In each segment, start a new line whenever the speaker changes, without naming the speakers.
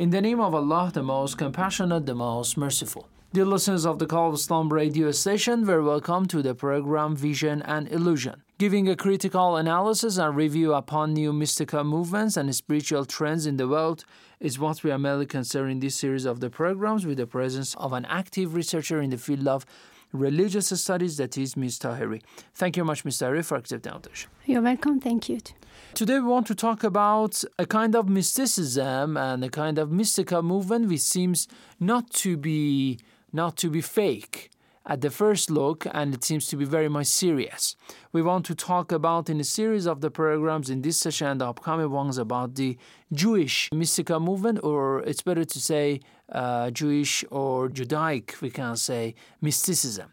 In the name of Allah, the most compassionate, the most merciful. Dear listeners of the Call of Islam radio station, very welcome to the program Vision and Illusion, giving a critical analysis and review upon new mystical movements and spiritual trends in the world is what we are mainly concerned in this series of the programs with the presence of an active researcher in the field of religious studies, that is Ms. Tahiri. Thank you much, Ms. Tahiri, for accepting our.
You're welcome. Thank you.
Today, we want to talk about a kind of mysticism and a kind of mystical movement which seems not to be not to be fake at the first look, and it seems to be very much serious. We want to talk about in a series of the programs in this session and the upcoming ones about the Jewish mystical movement, or it's better to say uh, Jewish or Judaic, we can say, mysticism.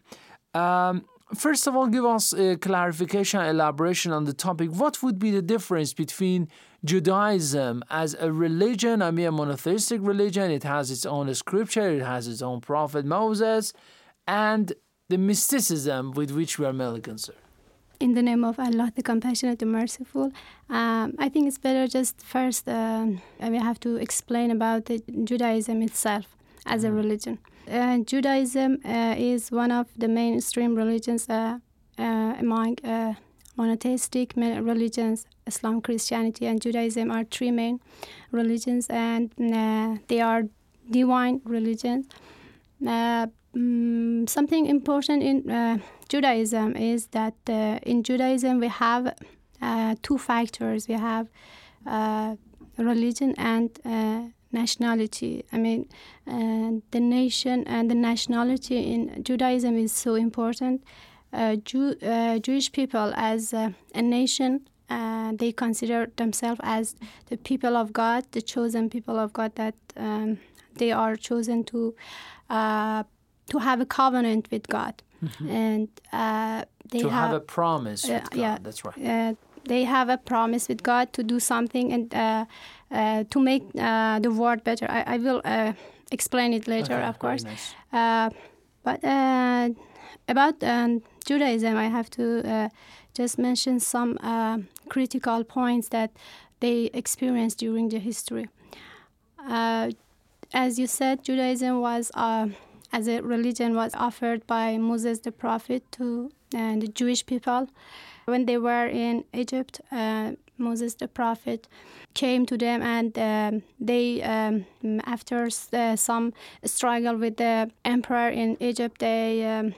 Um, First of all, give us a clarification, elaboration on the topic. What would be the difference between Judaism as a religion, I mean, a monotheistic religion, it has its own scripture, it has its own prophet Moses, and the mysticism with which we are mainly concerned?
In the name of Allah, the compassionate, the merciful, um, I think it's better just first uh, we have to explain about the Judaism itself as a religion. Uh, Judaism uh, is one of the mainstream religions uh, uh among uh, monotheistic religions. Islam, Christianity, and Judaism are three main religions, and uh, they are divine religions. Mm, something important in Judaism is that in Judaism we have two factors. We have religion and nationality. I mean, uh, the nation and the nationality in Judaism is so important. Uh, Jew, uh, Jewish people as a nation, they consider themselves as the people of God, the chosen people of God. That um, they are chosen to to have a covenant with God,
Mhm.
and they
to have,
have
a promise with God.
yeah,
That's right.
They have a promise with God to do something and uh, uh, to make uh, the world better. I, I will uh, explain it later,
Okay,
of course.
nice.
Uh, but uh, about um, Judaism, I have to uh, just mention some uh, critical points that they experienced during the history. Uh, as you said, Judaism was, uh, as a religion, was offered by Moses the prophet to the Jewish people. When they were in Egypt, uh, Moses the prophet came to them, and um, they, um, after uh, some struggle with the emperor in Egypt, they um,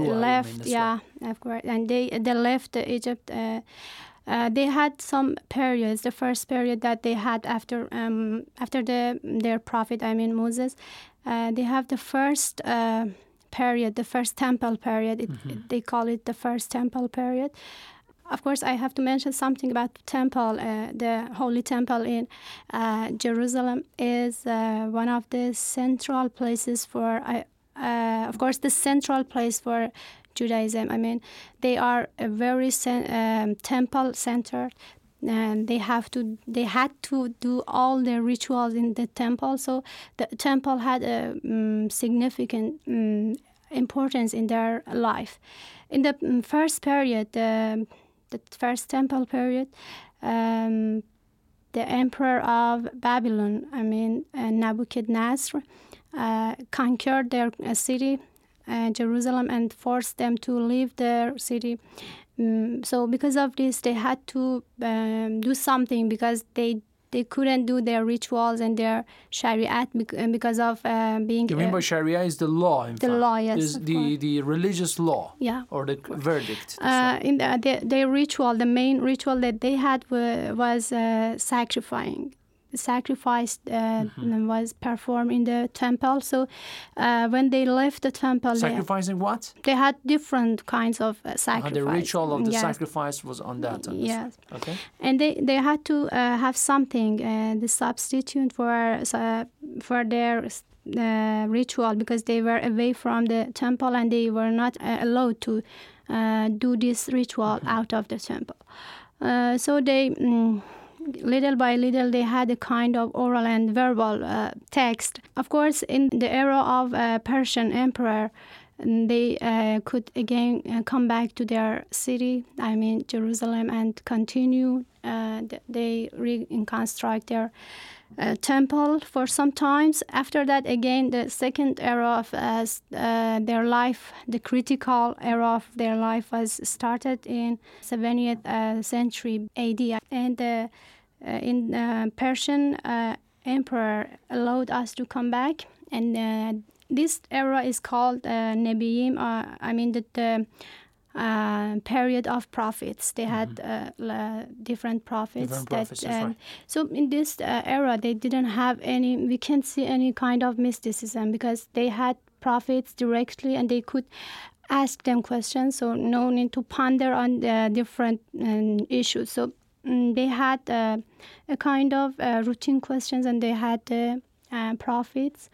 mean,
left. yeah, of course, and they they left Egypt. Uh, uh, they had some periods. The first period that they had after um, after the their prophet, I mean Moses, uh, they have the first uh, period, the first temple period. It,
Mhm.
it- they call it the first temple period. Of course, I have to mention something about temple. Uh, the holy temple in uh, Jerusalem is uh, one of the central places for. Uh, uh, of course, the central place for Judaism. I mean, they are a very cen- um, temple centered, and they have to. They had to do all their rituals in the temple. So the temple had a um, significant um, importance in their life. In the mm, first period, the, the first temple period, um, the emperor of Babylon, I mean uh, uh, conquered their uh, city. uh, Jerusalem and forced them to leave their city. Um, so because of this, they had to um, do something because they they couldn't do their rituals and their shariat uh, because of uh, being
You mean
uh,
Sharia is the law, in
the
fact.
law, yes,
Is the,
course.
the religious law.
Yeah,
Or the verdict.
uh, in the, the, their ritual, the main ritual that they had wa- was uh, sacrificing. Sacrifice uh, was performed in the temple. So uh, when they left the temple, they,
Sacrificing what?
they had different kinds of uh,
Uh,
sacrifice.
the ritual of the
Yes.
sacrifice was on that. on
Yes.
Okay.
and they, they had to uh, have something uh, the substitute for uh, for their uh, ritual because they were away from the temple and they were not uh, allowed to uh, do this ritual out of the temple uh, so they mm, little by little they had a kind of oral and verbal uh, text of course in the era of uh, persian emperor mm, they uh, could again uh, come back to their city, I mean Jerusalem, and continue. Uh, they reconstruct their uh, temple for some times. After that, again, the second era of uh, uh, their life, the critical era of their life, was started in 70th uh, century AD, and uh, in Persian emperor allowed us to come back, and this era is called uh, Nebiim. Uh, I mean the, the uh, period of prophets. They had uh, different prophets.
Different prophets, that's
uh,
right.
So in this uh, era, they didn't have any. We can't see any kind of mysticism because they had prophets directly, and they could ask them questions. So no need to ponder on the different um, issues. So mm, they had uh, a kind of uh, routine questions, and they had uh, prophets.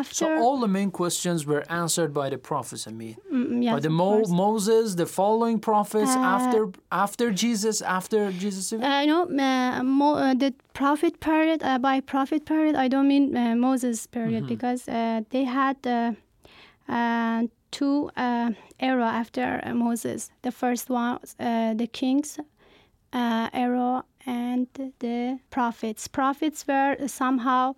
After
So all the main questions were answered by the prophets. I mean,
Mm, yes,
by the Mo- Moses, the following prophets
Uh,
after after Jesus, after Jesus. I
Uh, no, uh, Mo, uh, the prophet period. Uh, by prophet period, I don't mean uh, Moses period because uh, they had uh, uh, two uh, era after uh, Moses. The first one, was, uh, the kings uh, era, and the prophets. Prophets were somehow,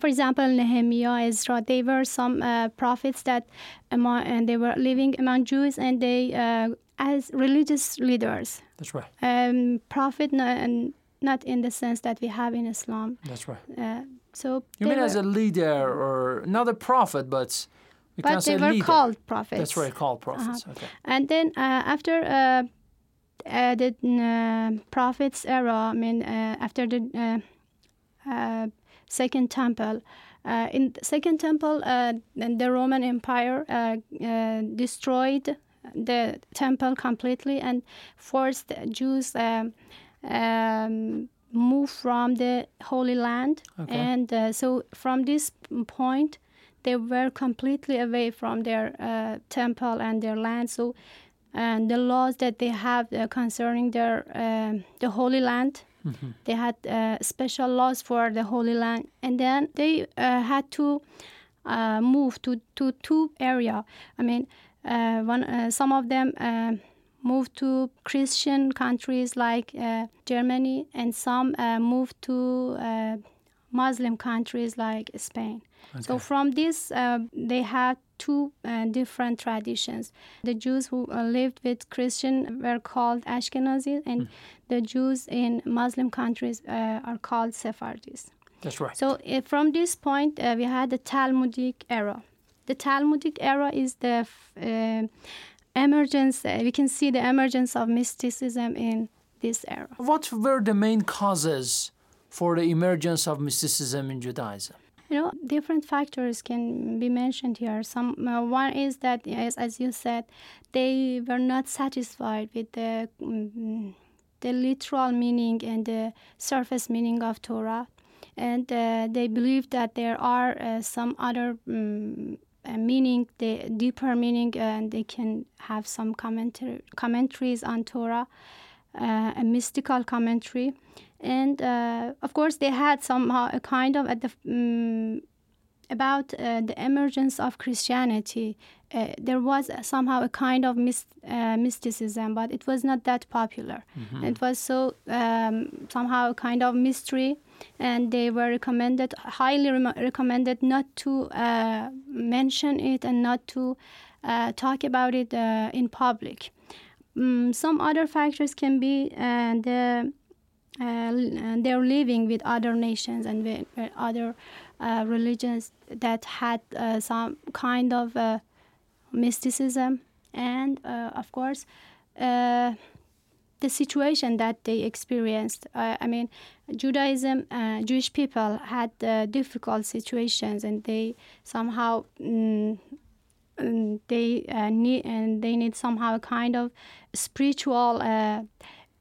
for example, Nehemiah, Ezra. They were some uh, prophets that among, and they were living among Jews, and they uh, as religious leaders
That's right.
um, prophet, and not in the sense that we have in Islam.
That's right.
Uh, so
You mean
were,
as a leader or not a prophet, but
but
say
they were
leader.
called prophets.
That's right, called prophets. Okay.
And then uh, after uh, uh, the uh, prophets era, I mean, uh, after the uh, uh, second temple. Uh, in the second temple, uh, the Roman Empire uh, uh, destroyed the temple completely and forced Jews um, um, move from the Holy Land.
Okay.
And uh, so from this point, they were completely away from their uh, temple and their land. So, and the laws that they have uh, concerning their um the Holy Land, they had uh, special laws for the Holy Land, and then they uh, had to uh, move to to two area. I mean, uh, one uh, some of them. Moved to Christian countries like uh, Germany, and some uh, moved to uh, Muslim countries like Spain. So from this, uh, they had two uh, different traditions. The Jews who uh, lived with Christian were called Ashkenazis, and the Jews in Muslim countries uh, are called Sephardis.
That's right.
So uh, from this point, uh, we had the Talmudic era. The Talmudic era is the f- uh, emergence. Uh, we can see the emergence of mysticism in this era.
What were the main causes for the emergence of mysticism in Judaism?
You know, different factors can be mentioned here. Some uh, one is that, as, as you said, they were not satisfied with the mm, the literal meaning and the surface meaning of Torah, and uh, they believe that there are uh, some other um, uh, meaning, the deeper meaning, and they can have some commentary, commentaries on Torah, uh, a mystical commentary, and uh, of course they had somehow a kind of at the um, about uh, the emergence of Christianity, uh, there was somehow a kind of myst- uh, mysticism, but it was not that popular.
Mm-hmm.
It was so um, somehow a kind of mystery, and they were recommended, highly rem- recommended, not to uh, mention it and not to uh, talk about it uh, in public. Mm, some other factors can be uh, the uh, they're living with other nations and with, other uh, religions that had uh, some kind of uh, mysticism. And uh, of course uh, the situation that they experienced. Uh, i mean judaism uh, jewish people had uh, difficult situations and they somehow mm, they uh, need and they need somehow a kind of spiritual uh,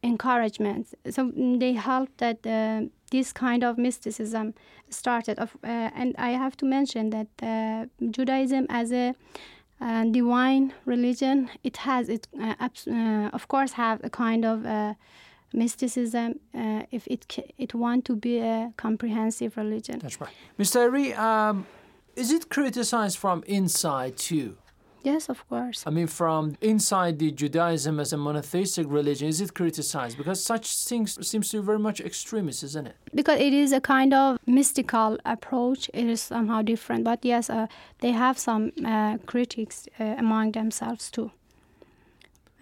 encouragement so mm, they help that uh, this kind of mysticism started of, uh, and i have to mention that uh, judaism as a uh, divine religion it has it of course have a kind of mysticism if it it want to be a comprehensive religion
That's right. Ms. Tahiri, um, is it criticized from inside too?
yes of course
I mean, from inside the Judaism as a monotheistic religion, is it criticized? Because such things seems to be very much extremist, isn't it?
because it is a kind of mystical approach it is somehow different but yes uh, they have some uh, critics uh, among themselves too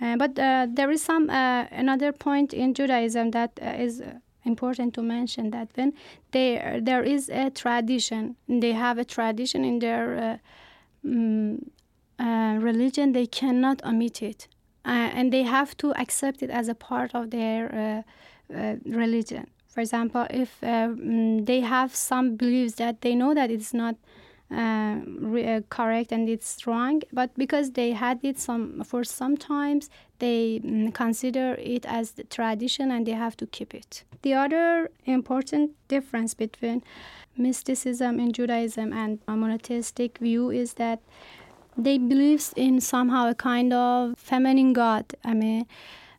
uh, but uh, there is some uh, another point in judaism that uh, is uh, important to mention that then there there is a tradition. They have a tradition in their uh, mm, uh, religion. They cannot omit it. Uh, and they have to accept it as a part of their uh, uh, religion. For example if mm, they have some beliefs that they know that it's not re- uh, correct and it's wrong but because they had it some for some times they mm, consider it as the tradition and they have to keep it. The other important difference between mysticism in judaism and a monotheistic view is that they believe in somehow a kind of feminine god i mean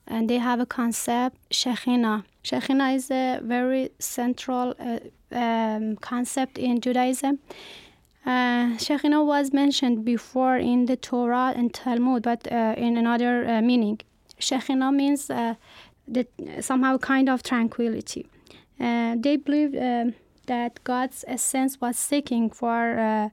and they have a concept shekhinah. Shekhinah is a very central uh, um, concept in judaism uh, Shekhinah was mentioned before in the Torah and Talmud, but uh, in another uh, meaning. Shekhinah means uh, that somehow kind of tranquility. Uh, they believed um that God's essence was seeking for uh,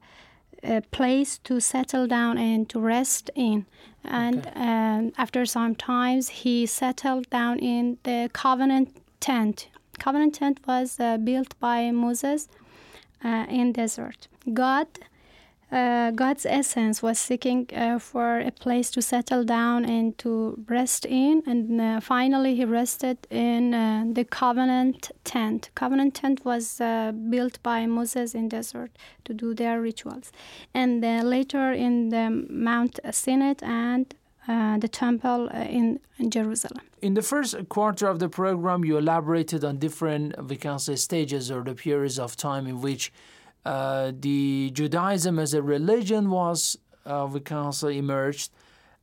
a place to settle down and to rest in. And um, after some times, he settled down in the covenant tent. Covenant tent was uh, built by Moses uh, in desert. God, uh, God's essence was seeking uh, for a place to settle down and to rest in, and uh, finally he rested in uh, the covenant tent. Covenant tent was built by Moses in desert to do their rituals, and later in the Mount Sinai and the temple uh, in, in Jerusalem.
In the first quarter of the program, you elaborated on different, we can say, stages or the periods of time in which uh, the Judaism as a religion was, uh, we can say, emerged.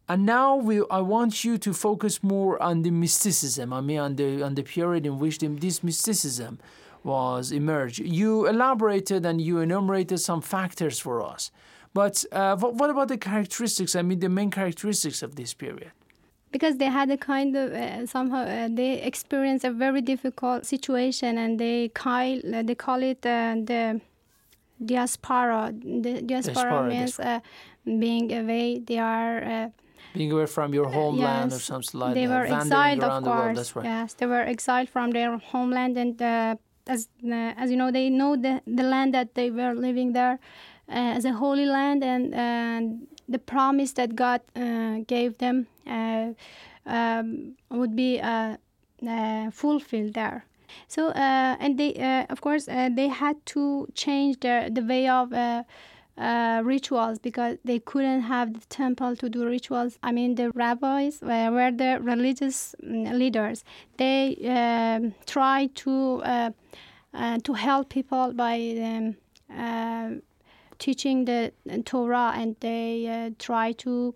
And now we, I want you to focus more on the mysticism. I mean, on the on the period in which the, this mysticism was emerged. You elaborated and you enumerated some factors for us. But uh, what, what about the characteristics? I mean, the main characteristics of this period.
because they had a kind of uh, somehow uh, they experienced a very difficult situation and they call uh, they call it uh, the diaspora. The diaspora,
Diaspora,
means uh, being away. They are.
Being away from your homeland or
yes,
something like
they
that.
were exiled, of course.
Right.
Yes, they were exiled from their homeland, and uh, as uh, as you know, they know the the land that they were living there as a holy land, and uh, the promise that God uh, gave them uh, um, would be uh, uh, fulfilled there. So, uh, and they, uh, of course, uh, they had to change their the way of. Uh, uh, rituals because they couldn't have the temple to do rituals. I mean, the rabbis were, were the religious mm, leaders. They um, tried to uh, uh, to help people by um, uh, teaching the Torah, and they uh, try to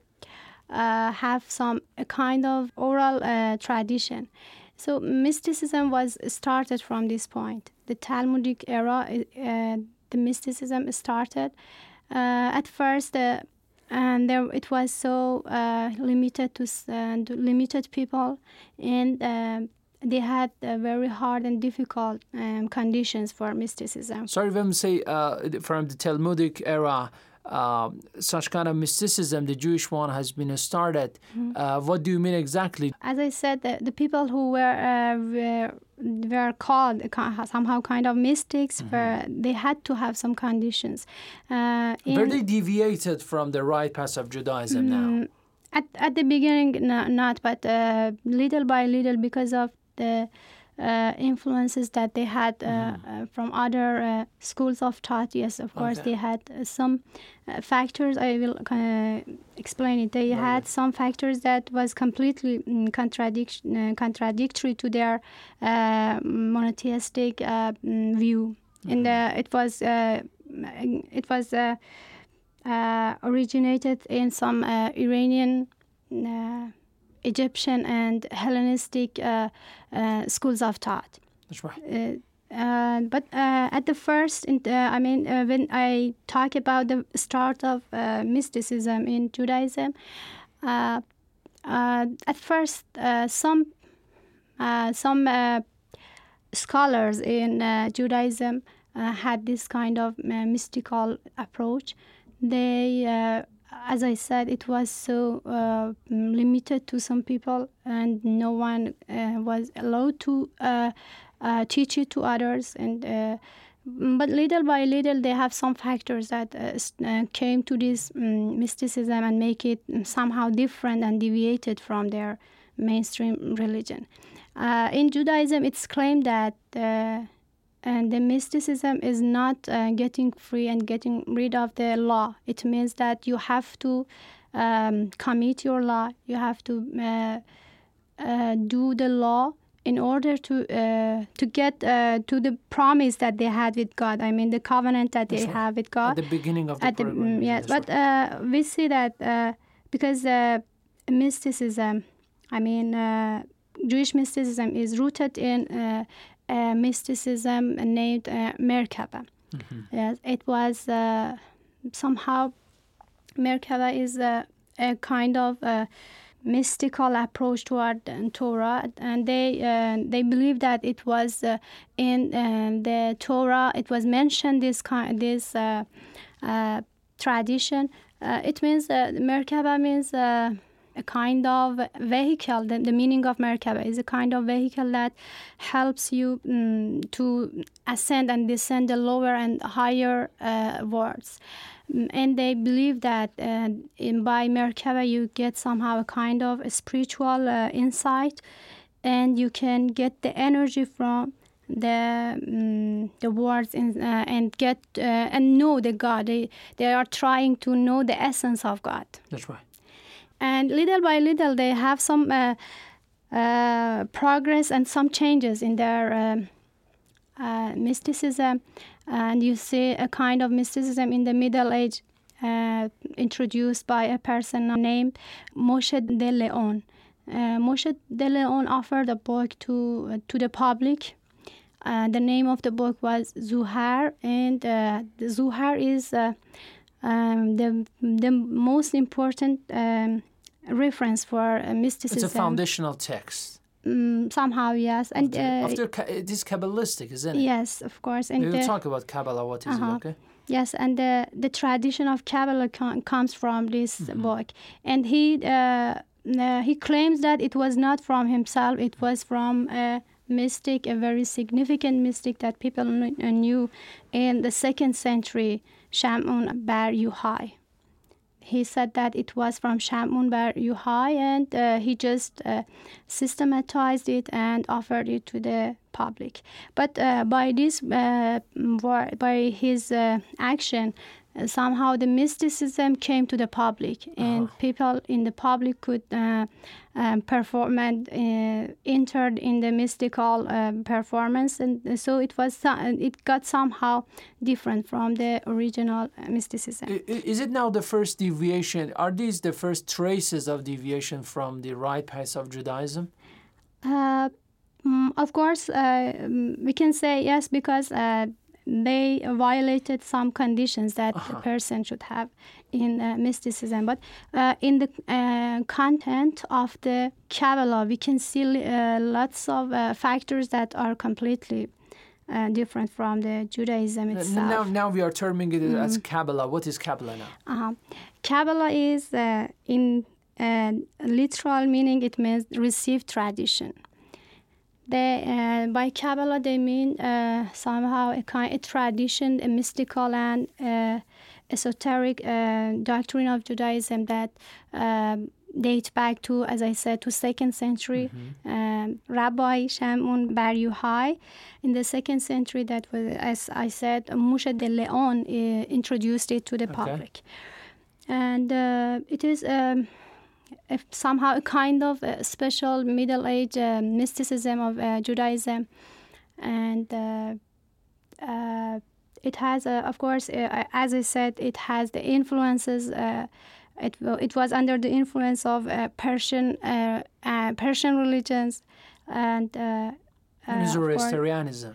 uh, have some kind of oral uh, tradition. So mysticism was started from this point. The Talmudic era the mysticism started. At first, and there it was so uh, limited to, uh, limited people, and uh, they had uh, very hard and difficult um, conditions for mysticism.
Sorry, when we say uh, from the Talmudic era, uh, such kind of mysticism, the Jewish one has been started.
Mm-hmm.
Uh, what do you mean exactly?
As I said, the, the people who were uh, were, were called somehow kind of mystics, were, they had to have some conditions. Uh,
Were they deviated from the right path of Judaism now?
Mm, at at the beginning, no, not, but uh, little by little, because of the uh, influences that they had uh, uh, from other uh, schools of thought. Yes, of course,
Okay.
they had uh, some uh, factors. I will explain it. They had some factors that was completely mm, contradiction, uh, contradictory to their uh, monotheistic uh, mm, view. And uh, it was uh, it was. Uh, uh, originated in some uh, Iranian, uh, Egyptian, and Hellenistic uh, uh, schools of thought.
That's right.
Uh, uh, but uh, at the first, in the, I mean, uh, when I talk about the start of uh, mysticism in Judaism, uh, uh, at first, uh, some uh, some uh, scholars in uh, Judaism uh, had this kind of uh, mystical approach. They, uh, as I said, it was so uh, mm, limited to some people, and no one uh, was allowed to uh, uh, teach it to others. And uh, mm, but little by little, they have some factors that uh, came to this um, mysticism and make it somehow different and deviated from their mainstream religion. In Judaism, it's claimed that and the mysticism is not uh, getting free and getting rid of the law. It means that you have to um, commit your law. You have to uh, uh, do the law in order to uh, to get uh, to the promise that they had with God. I mean, the covenant that they
right.
have with God
At the beginning of the
the
program.
mm, yes,
that's
but
right.
uh, we see that uh, because uh, mysticism, I mean, uh, Jewish mysticism is rooted in uh, a mysticism named uh, Merkaba.
Mm-hmm.
Yes, it was uh, somehow Merkaba is a, a kind of uh mystical approach toward uh, Torah, and they uh, they believe that it was uh, in uh, the Torah. It was mentioned this kind this uh, uh, tradition. Uh, it means uh, Merkaba means uh, a kind of vehicle. The, the meaning of Merkaba is a kind of vehicle that helps you mm, to ascend and descend the lower and higher uh, worlds. Mm, And they believe that uh, in, by Merkaba you get somehow a kind of a spiritual uh, insight, and you can get the energy from the mm, the words in, uh, and get uh, and know the God. They they are trying to know the essence of God
That's right.
And little by little they have some uh, uh, progress and some changes in their um, uh, mysticism and you see a kind of mysticism in the middle age uh, introduced by a person named Moshe de Leon. Uh, Moshe de Leon offered a book to uh, to the public. Uh, the name of the book was Zuhar, and uh, Zuhar is uh, um, the the most important um, reference for uh, mysticism.
It's a foundational text.
Mm, somehow, yes, and
After,
uh,
after it is Kabbalistic, isn't it?
yes, of course, and
We will
the-
talk about Kabbalah. What is
Uh-huh.
it? Okay.
Yes, and the the tradition of Kabbalah com- comes from this
Mm-hmm.
book, and he uh, uh, he claims that it was not from himself; it was from a mystic, a very significant mystic that people kn- uh, knew in the second century, Shamun Bar Yochai. He said that it was from Shamun Bar Yochai, and uh, he just uh, systematized it and offered it to the public. But uh, by this, uh, by his uh, action, somehow the mysticism came to the public, and people in the public could uh, um, perform and uh, entered in the mystical uh, performance, and so it was it got somehow different from the original uh, mysticism.
Is it now the first deviation? Are these the first traces of deviation from the right path of Judaism?
Uh, mm, of course, uh, mm, we can say yes because uh, they violated some conditions that a person should have in uh, mysticism. But uh, in the uh, content of the Kabbalah, we can see uh, lots of uh, factors that are completely uh, different from the Judaism itself.
Now, now we are terming it as Kabbalah. What is Kabbalah now?
Uh-huh. Kabbalah is uh, in uh, literal meaning it means received tradition. They, uh, by Kabbalah they mean uh, somehow a kind a tradition, a mystical and uh, esoteric uh, doctrine of Judaism that um, date back to, as I said, to second century. Um, Rabbi Shamun Bar Yochai, in the second century, that was, as I said, Moshe de Leon uh, introduced it to the public, and uh, it is. Um, somehow a kind of a special Middle Age uh, mysticism of uh, Judaism, and uh, uh, it has, uh, of course, uh, as I said, it has the influences. Uh, it it was under the influence of uh, Persian uh, uh, Persian religions, and
Zoroastrianism.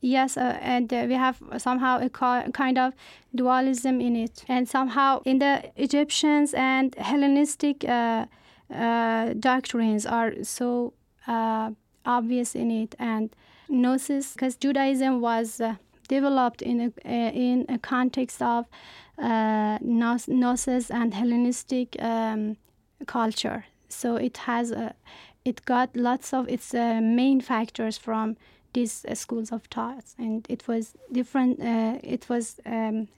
Yes, uh, and uh, we have somehow a ki- kind of dualism in it, and somehow in the Egyptians and Hellenistic uh, uh, doctrines are so uh, obvious in it, and gnosis, because Judaism was uh, developed in a in a context of gnosis and Hellenistic um, culture, so it has it got lots of its main factors from these uh, schools of thoughts and it was different uh, it was um,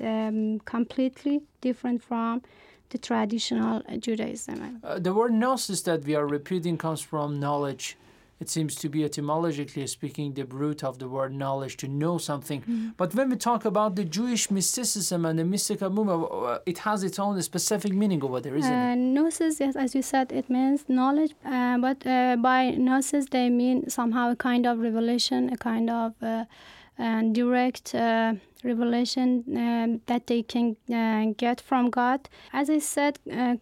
um, completely different from the traditional judaism
Uh, the word gnosis that we are repeating comes from knowledge. It seems to be etymologically speaking the root of the word knowledge, to know something. But when we talk about the Jewish mysticism and the mystical movement, uh, it has its own specific meaning over there, isn't
uh,
it?
gnosis yes as you said it means knowledge uh, but uh, by gnosis they mean somehow a kind of revelation a kind of uh, uh, direct uh, revelation um, that they can uh, get from god as i said uh,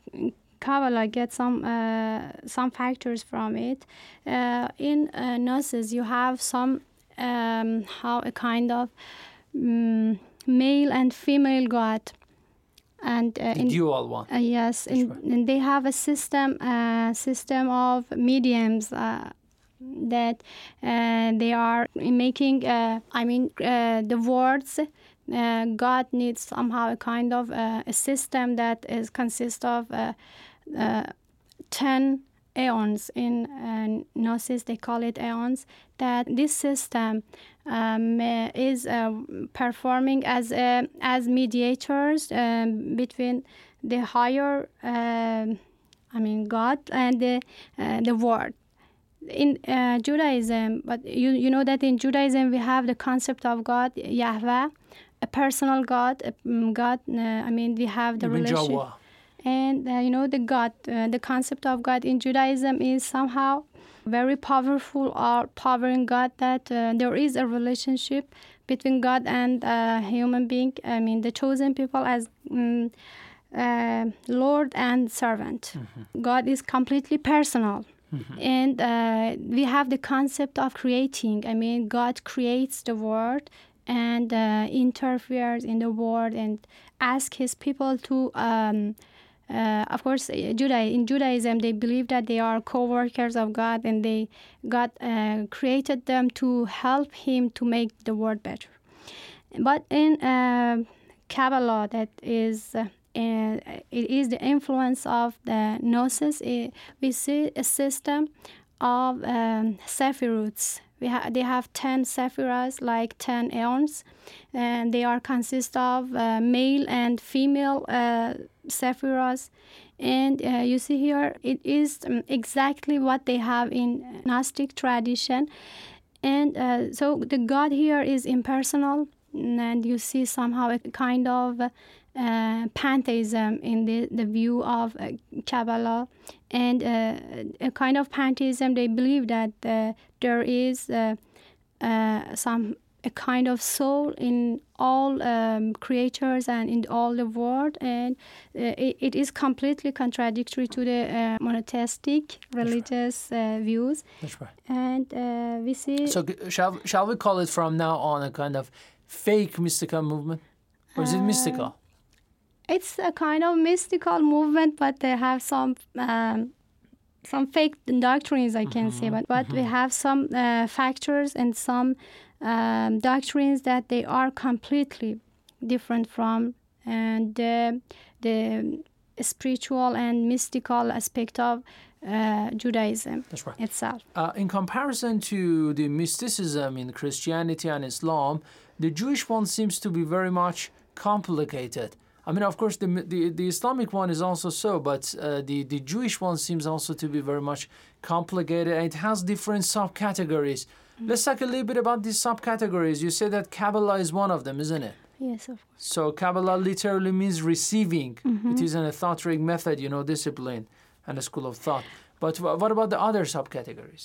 Kabbalah get some uh, some factors from it. Uh, in uh, gnosis, you have some um, how a kind of mm, male and female god, and uh,
The
in,
dual one.
uh, yes, in, and they have a system uh, system of mediums uh, that uh, they are making. Uh, I mean, uh, the words. Uh, God needs somehow a kind of uh, a system that is consists of uh, uh, ten aeons in uh, gnosis. They call it aeons. That this system um, is uh, performing as uh, as mediators um, between the higher, um I mean, God and the the world. In uh, Judaism, but you you know that in Judaism we have the concept of God, Yahweh, a personal God. a, mm, God, uh, I mean, we have the
Even
relation and uh, you know the god uh, the concept of god in judaism is somehow very powerful or powering god that uh, there is a relationship between god and uh, human being i mean the chosen people as uh, lord and servant. God is completely personal. And uh, we have the concept of creating. I mean god creates the world and uh, interferes in the world and ask his people to um, uh, of course, uh, Judah, in Judaism, they believe that they are co-workers of God, and they God uh, created them to help Him to make the world better. But in uh, Kabbalah, that is, uh, it is the influence of the Gnosis. It, we see a system of um, sephiroths. We ha- they have 10 sephiras, like 10 eons, and they are consist of uh, male and female uh, sephiras. And uh, you see here, it is um, exactly what they have in Gnostic tradition. And uh, so the God here is impersonal, and you see somehow a kind of pantheism in the, the view of uh, Kabbalah, and uh, a kind of pantheism. They believe that uh, there is uh, uh, some a kind of soul in all um, creatures and in all the world, and uh, it, it is completely contradictory to the uh, monotheistic religious uh, views.
That's right.
And uh, we see.
So, shall, shall we call it from now on a kind of fake mystical movement? Or is it mystical?
It's a kind of mystical movement, but they have some um, some fake doctrines, I can say. But but we have some uh, factors and some um, doctrines that they are completely different from and the the spiritual and mystical aspect of uh, Judaism
That's right.
itself.
Uh, in comparison to the mysticism in Christianity and Islam, the Jewish one seems to be very much complicated. I mean, of course, the the, the Islamic one is also so, but uh, the the Jewish one seems also to be very much complicated. And it has different subcategories. Let's talk a little bit about these subcategories. You say that Kabbalah is one of them, isn't it?
Yes, of course.
So Kabbalah literally means receiving. It is an esoteric method, you know, discipline and a school of thought. But wh- what about the other subcategories?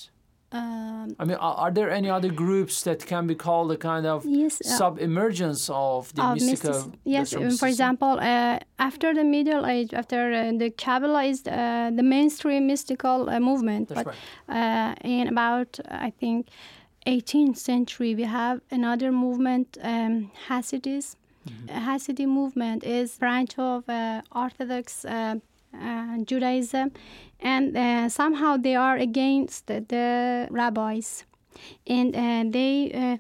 Um,
I mean, are, are there any other groups that can be called a kind of
Yes, uh,
sub-emergence of the
of
mystical?
mysticism. Yes, um, for example, uh, after the Middle Age, after uh, the Kabbalah is uh, the mainstream mystical uh, movement.
That's
but uh, in about, I think, 18th century, we have another movement, um, Hasidism.
Mm-hmm.
Hasidic movement is branch of uh, Orthodox uh, uh, Judaism, and uh, somehow they are against the, rabbis, and uh, they uh,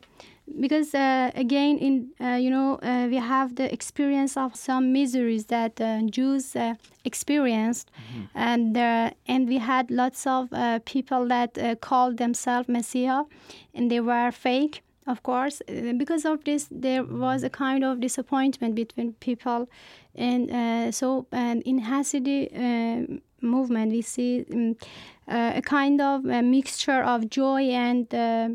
because uh, again in uh, you know uh, we have the experience of some miseries that uh, Jews uh, experienced, and uh, and we had lots of uh, people that uh, called themselves Messiah, and they were fake. Of course, because of this, there was a kind of disappointment between people, and uh, so and in Hasidic uh, movement we see um, uh, a kind of a mixture of joy and uh,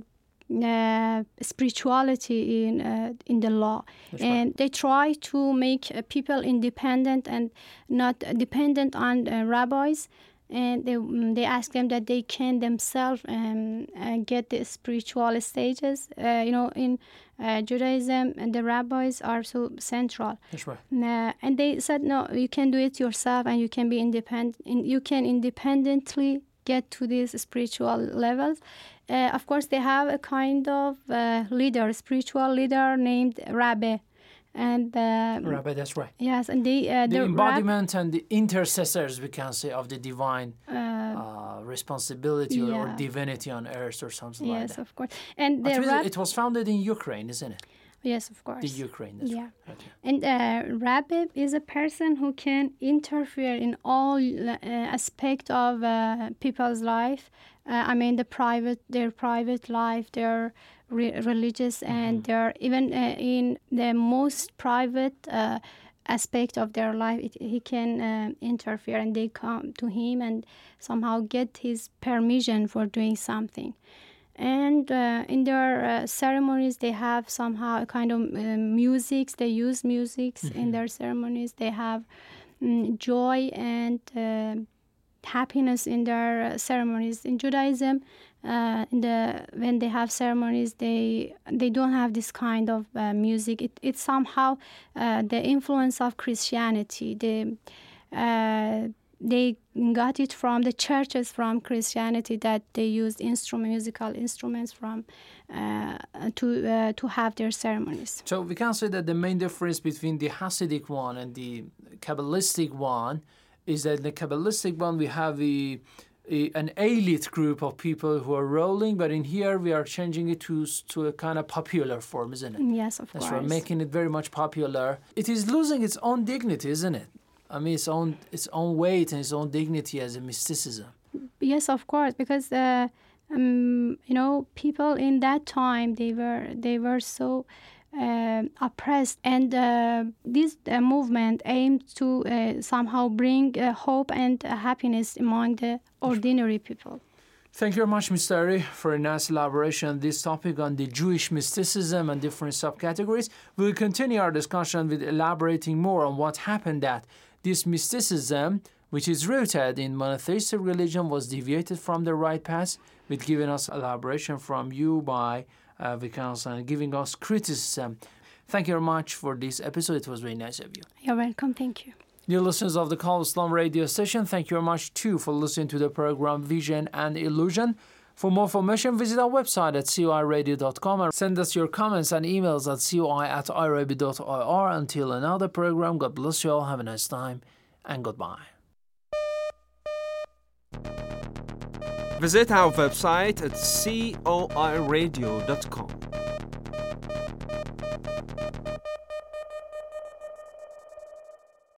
uh, spirituality in uh, in the law, and they try to make uh, people independent and not dependent on uh, rabbis. And they mm, they ask them that they can themselves um, uh, get the spiritual stages. Uh, you know, in uh, Judaism, and the rabbis are so central.
That's right.
Uh, and they said, no, you can do it yourself, and you can be independent. You can independently get to these spiritual levels. Uh, of course, they have a kind of uh, leader, spiritual leader named Rabbi, and uh,
Rabbi, that's right.
yes, and they uh,
The
rab-
embodiment and the intercessors, we can say, of the divine
uh,
uh, responsibility or, or divinity on earth or something like that yes,
of course, and the rab-
it was founded in Ukraine, isn't it?
yes, of course,
The Ukraine.
Yeah.
right. Okay.
And uh, rabbi is a person who can interfere in all uh, aspect of uh, people's life. Uh, I mean, the private, their private life, their re- religious, and they are even uh, in the most private uh, aspect of their life, it, he can uh, interfere, and they come to him and somehow get his permission for doing something. And uh, in their uh, ceremonies they have somehow a kind of uh, music they use music in their ceremonies. They have mm, joy and uh, happiness in their uh, ceremonies. In judaism uh, in the when they have ceremonies they they don't have this kind of uh, music. It, it's somehow uh, the influence of christianity. The uh, they got it from the churches from Christianity that they used instrument, musical instruments from uh, to uh, to have their ceremonies.
So we can say that the main difference between the Hasidic one and the Kabbalistic one is that in the Kabbalistic one we have a, a, an elite group of people who are rolling, but in here we are changing it to to a kind of popular form, isn't it?
Yes, of
That's
course.
right, making it very much popular. It is losing its own dignity, isn't it? I mean, its own its own weight and its own dignity as a mysticism.
Yes, of course, because uh, um, you know people in that time they were they were so oppressed, and uh, this uh, movement aimed to uh, somehow bring uh, hope and uh, happiness among the ordinary people.
Thank you very much, Ms. Tahiri, for a nice elaboration on this topic on the Jewish mysticism and different subcategories. We'll continue our discussion with elaborating more on what happened that this mysticism, which is rooted in monotheistic religion, was deviated from the right path, with giving us elaboration from you by uh, because uh, giving us criticism. Thank you very much for this episode. It was very nice of you.
You're welcome. Thank you.
Dear listeners of the Call Islam radio station, thank you very much too for listening to the program Vision and Illusion. For more information, visit our website at coiradio.com and send us your comments and emails at coi at irib.ir. Until another program, God bless you all. Have a nice time and goodbye.
Visit our website at coiradio.com.